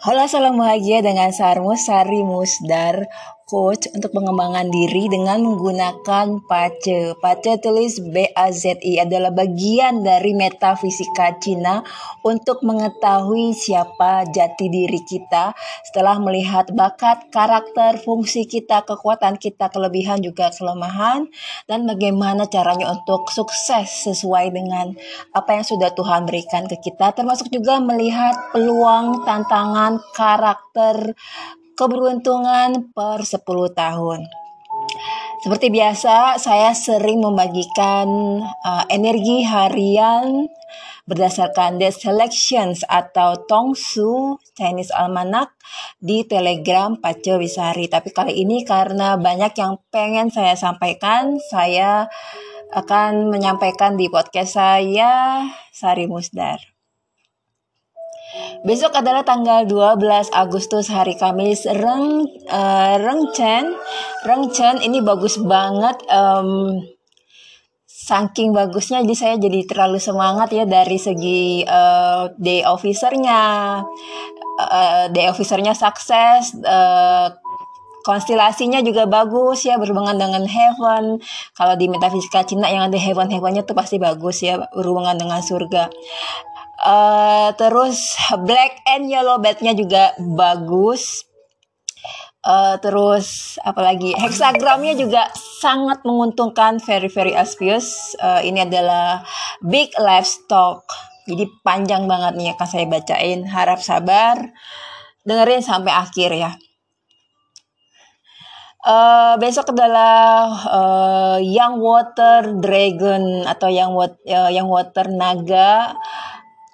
Halo salam bahagia dengan Sarmus Sari Musdar coach untuk pengembangan diri dengan menggunakan PACE. PACE tulis B-A-Z-I adalah bagian dari metafisika Cina untuk mengetahui siapa jati diri kita setelah melihat bakat, karakter, fungsi kita, kekuatan kita, kelebihan juga kelemahan dan bagaimana caranya untuk sukses sesuai dengan apa yang sudah Tuhan berikan ke kita termasuk juga melihat peluang, tantangan, karakter, keberuntungan per 10 tahun. Seperti biasa, saya sering membagikan uh, energi harian berdasarkan The Selections atau Tongsu Chinese Almanac di Telegram Pace Wisari. Tapi kali ini karena banyak yang pengen saya sampaikan, saya akan menyampaikan di podcast saya Sari Musdar. Besok adalah tanggal 12 Agustus hari Kamis. Reng uh, Rengchen. Rengchen ini bagus banget um, saking bagusnya jadi saya jadi terlalu semangat ya dari segi uh, day officernya. Uh, day officernya sukses uh, konstelasinya juga bagus ya berhubungan dengan heaven. Kalau di metafisika Cina yang ada heaven heavennya tuh pasti bagus ya berhubungan dengan surga Uh, terus black and yellow bednya juga bagus. Uh, terus apalagi hexagramnya juga sangat menguntungkan very very auspicious. Uh, ini adalah big livestock. Jadi panjang banget nih akan saya bacain. Harap sabar. Dengerin sampai akhir ya. Uh, besok adalah uh, Young Water Dragon atau Young, uh, Young Water Naga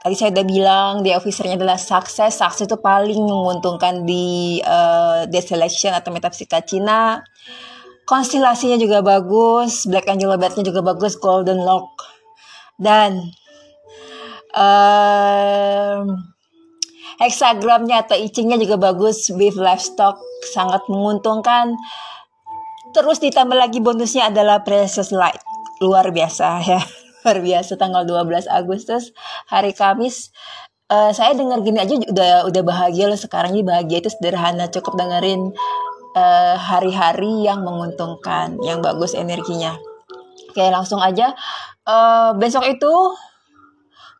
tadi saya udah bilang di officernya adalah sukses. Sukses itu paling menguntungkan di uh, selection atau metafisika Cina. Konstelasinya juga bagus Black Angel Bednya juga bagus Golden Lock. Dan uh, hexagramnya atau icingnya juga bagus with livestock sangat menguntungkan. Terus ditambah lagi bonusnya adalah precious light. Luar biasa ya luar biasa tanggal 12 Agustus hari Kamis. Uh, saya dengar gini aja udah udah bahagia loh sekarang. Ini bahagia itu sederhana cukup dengerin eh, hari-hari uh, yang menguntungkan yang bagus energinya. Oke langsung aja. Uh, besok itu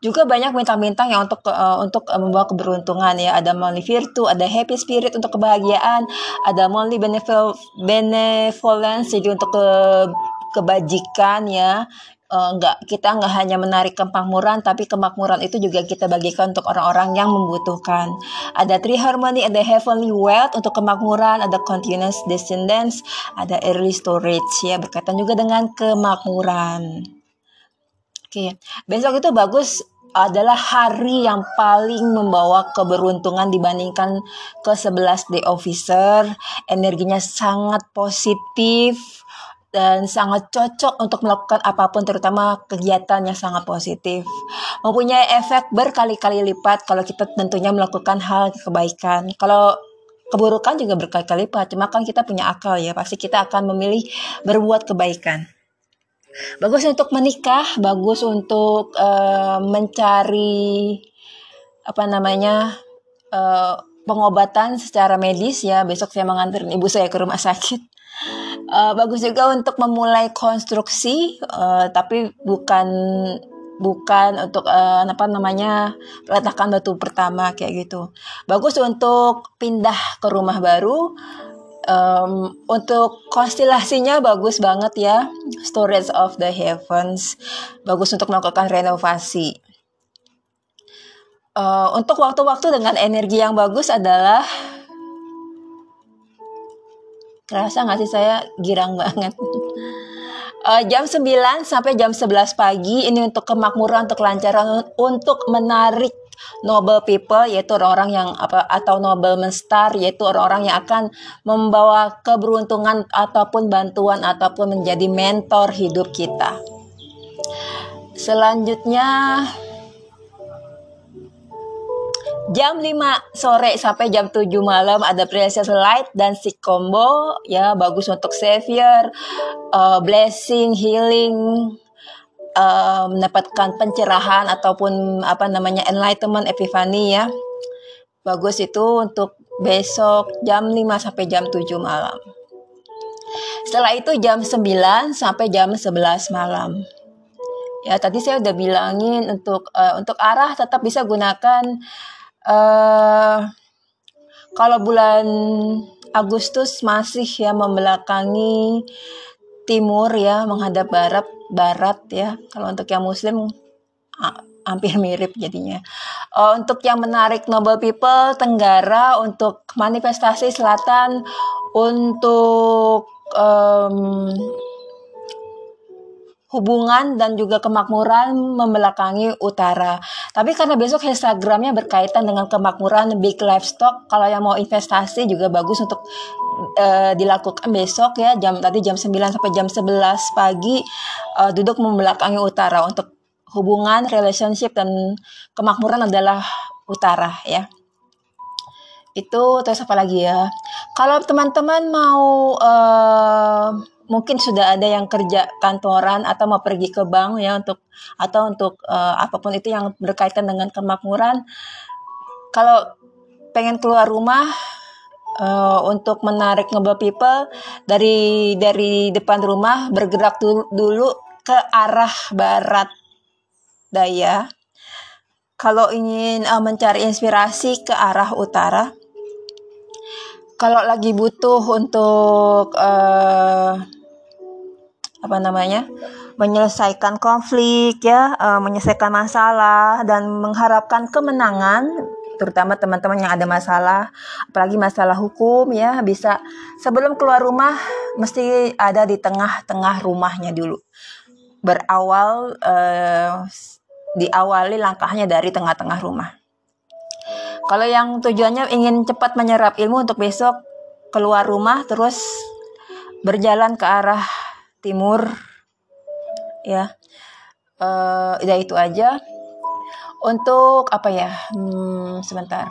juga banyak bintang-bintang yang untuk uh, untuk membawa keberuntungan ya. Ada monthly virtu ada happy spirit untuk kebahagiaan ada monthly benevolence jadi untuk ke kebajikan ya uh, nggak kita nggak hanya menarik kemakmuran tapi kemakmuran itu juga kita bagikan untuk orang-orang yang membutuhkan. Ada three harmony ada heavenly wealth untuk kemakmuran ada continuous descendants ada early storage ya berkaitan juga dengan kemakmuran. Oke okay. besok itu bagus adalah hari yang paling membawa keberuntungan dibandingkan ke 11 day officer. Energinya sangat positif dan sangat cocok untuk melakukan apa pun terutama kegiatan yang sangat positif. Mempunyai efek berkali-kali lipat kalau kita tentunya melakukan hal kebaikan. Kalau keburukan juga berkali-kali lipat, cuma kan kita punya akal ya, pasti kita akan memilih berbuat kebaikan. Bagus untuk menikah, bagus untuk uh, mencari apa namanya uh, pengobatan secara medis ya. Besok saya mengantarin ibu saya ke rumah sakit uh, bagus juga untuk memulai konstruksi uh, tapi bukan bukan untuk uh, apa namanya peletakan batu pertama kayak gitu. Bagus untuk pindah ke rumah baru. Um, untuk konstelasinya bagus banget ya storage of the heavens. Bagus untuk melakukan renovasi. Uh, untuk waktu-waktu dengan energi yang bagus adalah Kerasa nggak sih saya girang banget. Uh, jam 9 sampai jam 11 pagi ini untuk kemakmuran, untuk kelancaran, untuk menarik noble people yaitu orang-orang yang apa atau noble star yaitu orang-orang yang akan membawa keberuntungan ataupun bantuan ataupun menjadi mentor hidup kita. Selanjutnya jam 5 sore sampai jam 7 malam ada Princess Light dan si combo ya bagus untuk savior uh, blessing healing uh, mendapatkan pencerahan ataupun apa namanya enlightenment epiphany ya bagus itu untuk besok jam 5 sampai jam 7 malam. Setelah itu jam 9 sampai jam 11 malam. Ya, tadi saya udah bilangin untuk uh, untuk arah tetap bisa gunakan uh, kalau bulan Agustus masih ya membelakangi timur ya menghadap barat barat ya. Kalau untuk yang muslim hampir mirip jadinya. Uh, untuk yang menarik Noble People Tenggara untuk manifestasi selatan untuk um, hubungan dan juga kemakmuran membelakangi utara. Tapi karena besok Instagramnya berkaitan dengan kemakmuran big livestock, kalau yang mau investasi juga bagus untuk uh, dilakukan besok ya jam tadi jam 9 sampai jam 11 pagi uh, duduk membelakangi utara untuk hubungan, relationship dan kemakmuran adalah utara ya. Itu terus apa lagi ya? Kalau teman-teman mau uh, mungkin sudah ada yang kerja kantoran atau mau pergi ke bank ya untuk atau untuk uh, apa pun itu yang berkaitan dengan kemakmuran. Kalau pengen keluar rumah uh, untuk menarik ngobrol people dari dari depan rumah bergerak dulu, dulu ke arah barat daya. Kalau ingin uh, mencari inspirasi ke arah utara kalau lagi butuh untuk uh, apa namanya menyelesaikan konflik ya uh, menyelesaikan masalah dan mengharapkan kemenangan terutama teman-teman yang ada masalah apalagi masalah hukum ya bisa sebelum keluar rumah mesti ada di tengah-tengah rumahnya dulu. Berawal uh, diawali langkahnya dari tengah-tengah rumah. Kalau yang tujuannya ingin cepat menyerap ilmu untuk besok keluar rumah terus berjalan ke arah timur. Ya. Uh, ya itu aja. Untuk apa ya? Hmm, sebentar.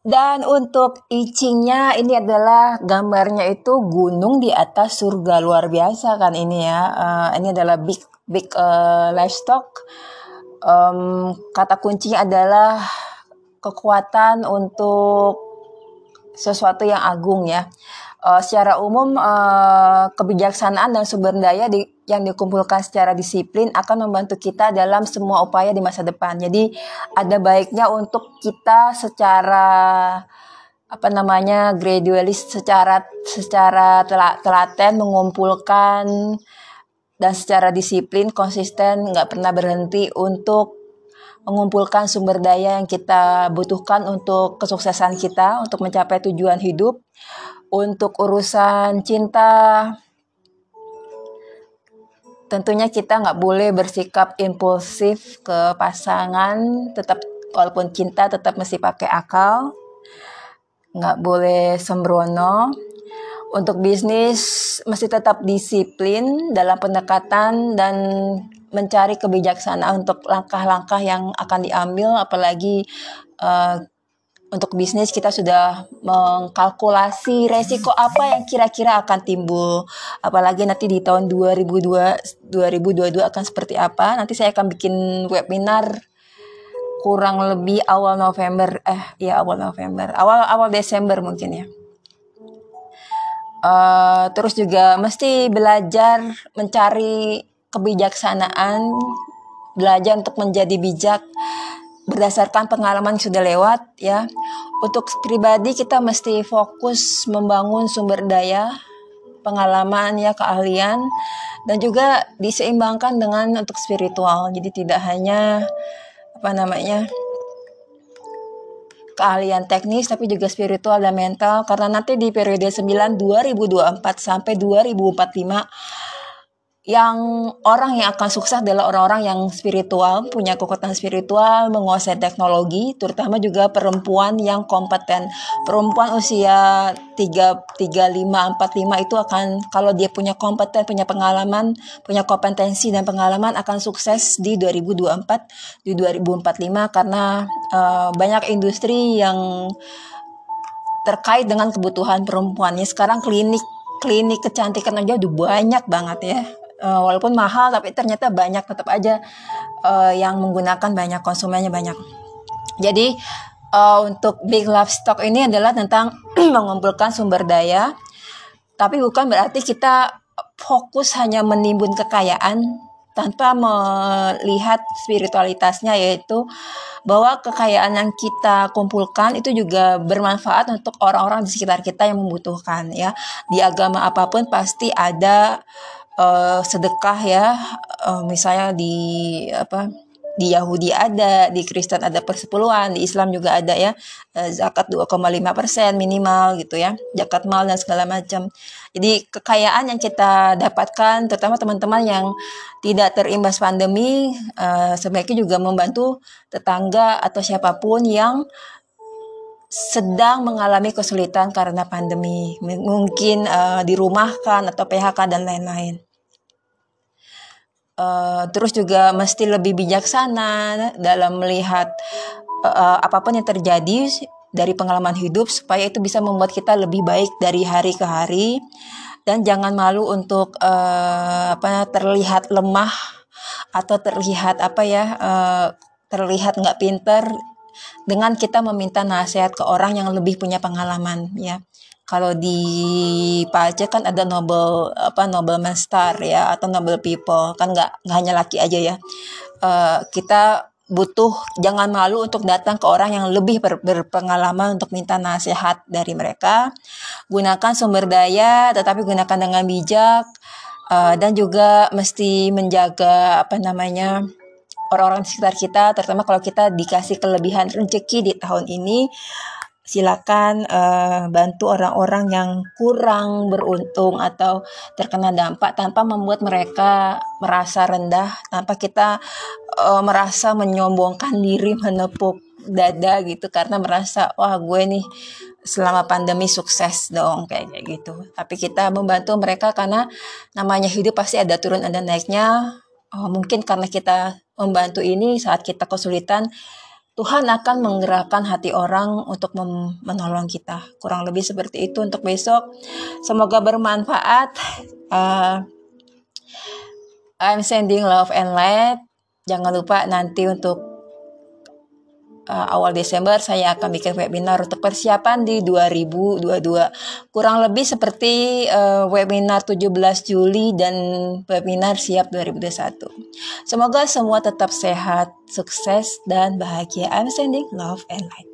Dan untuk icingnya ini adalah gambarnya itu gunung di atas surga luar biasa kan ini ya. Uh, ini adalah big big uh, livestock. Um, kata kuncinya adalah kekuatan untuk sesuatu yang agung ya uh, secara umum uh, kebijaksanaan dan sumber daya di, yang dikumpulkan secara disiplin akan membantu kita dalam semua upaya di masa depan. Jadi ada baiknya untuk kita secara apa namanya gradualis secara secara telaten mengumpulkan dan secara disiplin konsisten nggak pernah berhenti untuk mengumpulkan sumber daya yang kita butuhkan untuk kesuksesan kita untuk mencapai tujuan hidup untuk urusan cinta, tentunya kita nggak boleh bersikap impulsif ke pasangan, tetap walaupun cinta tetap mesti pakai akal, nggak boleh sembrono. Untuk bisnis mesti tetap disiplin dalam pendekatan dan mencari kebijaksanaan untuk langkah-langkah yang akan diambil, apalagi uh, untuk bisnis kita sudah mengkalkulasi resiko apa yang kira-kira akan timbul. Apalagi nanti di tahun 2002 2022 akan seperti apa. Nanti saya akan bikin webinar kurang lebih awal November eh ya awal November. Awal awal Desember mungkin ya. Uh, terus juga mesti belajar mencari kebijaksanaan, belajar untuk menjadi bijak berdasarkan pengalaman yang sudah lewat ya. Untuk pribadi kita mesti fokus membangun sumber daya, pengalaman ya, keahlian dan juga diseimbangkan dengan untuk spiritual. Jadi tidak hanya apa namanya keahlian teknis tapi juga spiritual dan mental karena nanti di periode 9 2024 sampai 2045 yang orang yang akan sukses adalah orang-orang yang spiritual, punya kekuatan spiritual, menguasai teknologi, terutama juga perempuan yang kompeten. Perempuan usia 3, 35, 45 itu akan kalau dia punya kompeten, punya pengalaman, punya kompetensi dan pengalaman akan sukses di 2024, di 2045 karena uh, banyak industri yang terkait dengan kebutuhan perempuannya. Sekarang klinik klinik kecantikan aja udah banyak banget ya uh, walaupun mahal tapi ternyata banyak tetap aja uh, yang menggunakan banyak konsumennya banyak. Jadi uh, untuk big love stock ini adalah tentang mengumpulkan sumber daya tapi bukan berarti kita fokus hanya menimbun kekayaan tanpa melihat spiritualitasnya yaitu bahwa kekayaan yang kita kumpulkan itu juga bermanfaat untuk orang-orang di sekitar kita yang membutuhkan ya. Di agama apa pun pasti ada uh, sedekah ya uh, misalnya di apa di Yahudi ada, di Kristen ada persepuluhan, di Islam juga ada ya uh, zakat 2,5 persen minimal gitu ya, zakat mal dan segala macam. Jadi kekayaan yang kita dapatkan, terutama teman-teman yang tidak terimbas pandemi, uh, sebaiknya juga membantu tetangga atau siapa pun yang sedang mengalami kesulitan karena pandemi, mungkin uh, dirumahkan atau PHK dan lain-lain. Uh, terus juga mesti lebih bijaksana dalam melihat uh, apa pun yang terjadi dari pengalaman hidup supaya itu bisa membuat kita lebih baik dari hari ke hari. Dan jangan malu untuk uh, apa terlihat lemah atau terlihat apa ya uh, terlihat nggak pinter dengan kita meminta nasihat ke orang yang lebih punya pengalaman ya kalau di Pace kan ada noble apa nobleman star ya atau noble people. Kan nggak nggak hanya laki aja ya. Uh, kita butuh jangan malu untuk datang ke orang yang lebih ber, berpengalaman untuk minta nasihat dari mereka. Gunakan sumber daya tetapi gunakan dengan bijak. Uh, dan juga mesti menjaga apa namanya orang-orang sekitar kita terutama kalau kita dikasih kelebihan rezeki di tahun ini silakan uh, bantu orang-orang yang kurang beruntung atau terkena dampak tanpa membuat mereka merasa rendah, tanpa kita uh, merasa menyombongkan diri, menepuk dada gitu karena merasa wah gue nih selama pandemi sukses dong kayak kayak gitu. Tapi kita membantu mereka karena namanya hidup pasti ada turun ada naiknya. Oh, mungkin karena kita membantu ini saat kita kesulitan Tuhan akan menggerakkan hati orang untuk menolong kita. Kurang lebih seperti itu untuk besok. Semoga bermanfaat. Uh, I'm sending love and light. Jangan lupa nanti untuk uh, awal Desember saya akan bikin webinar untuk persiapan di 2022. Kurang lebih seperti uh, webinar 17 Juli dan webinar siap 2021. Semoga semua tetap sehat, sukses dan bahagia. I'm sending love and light.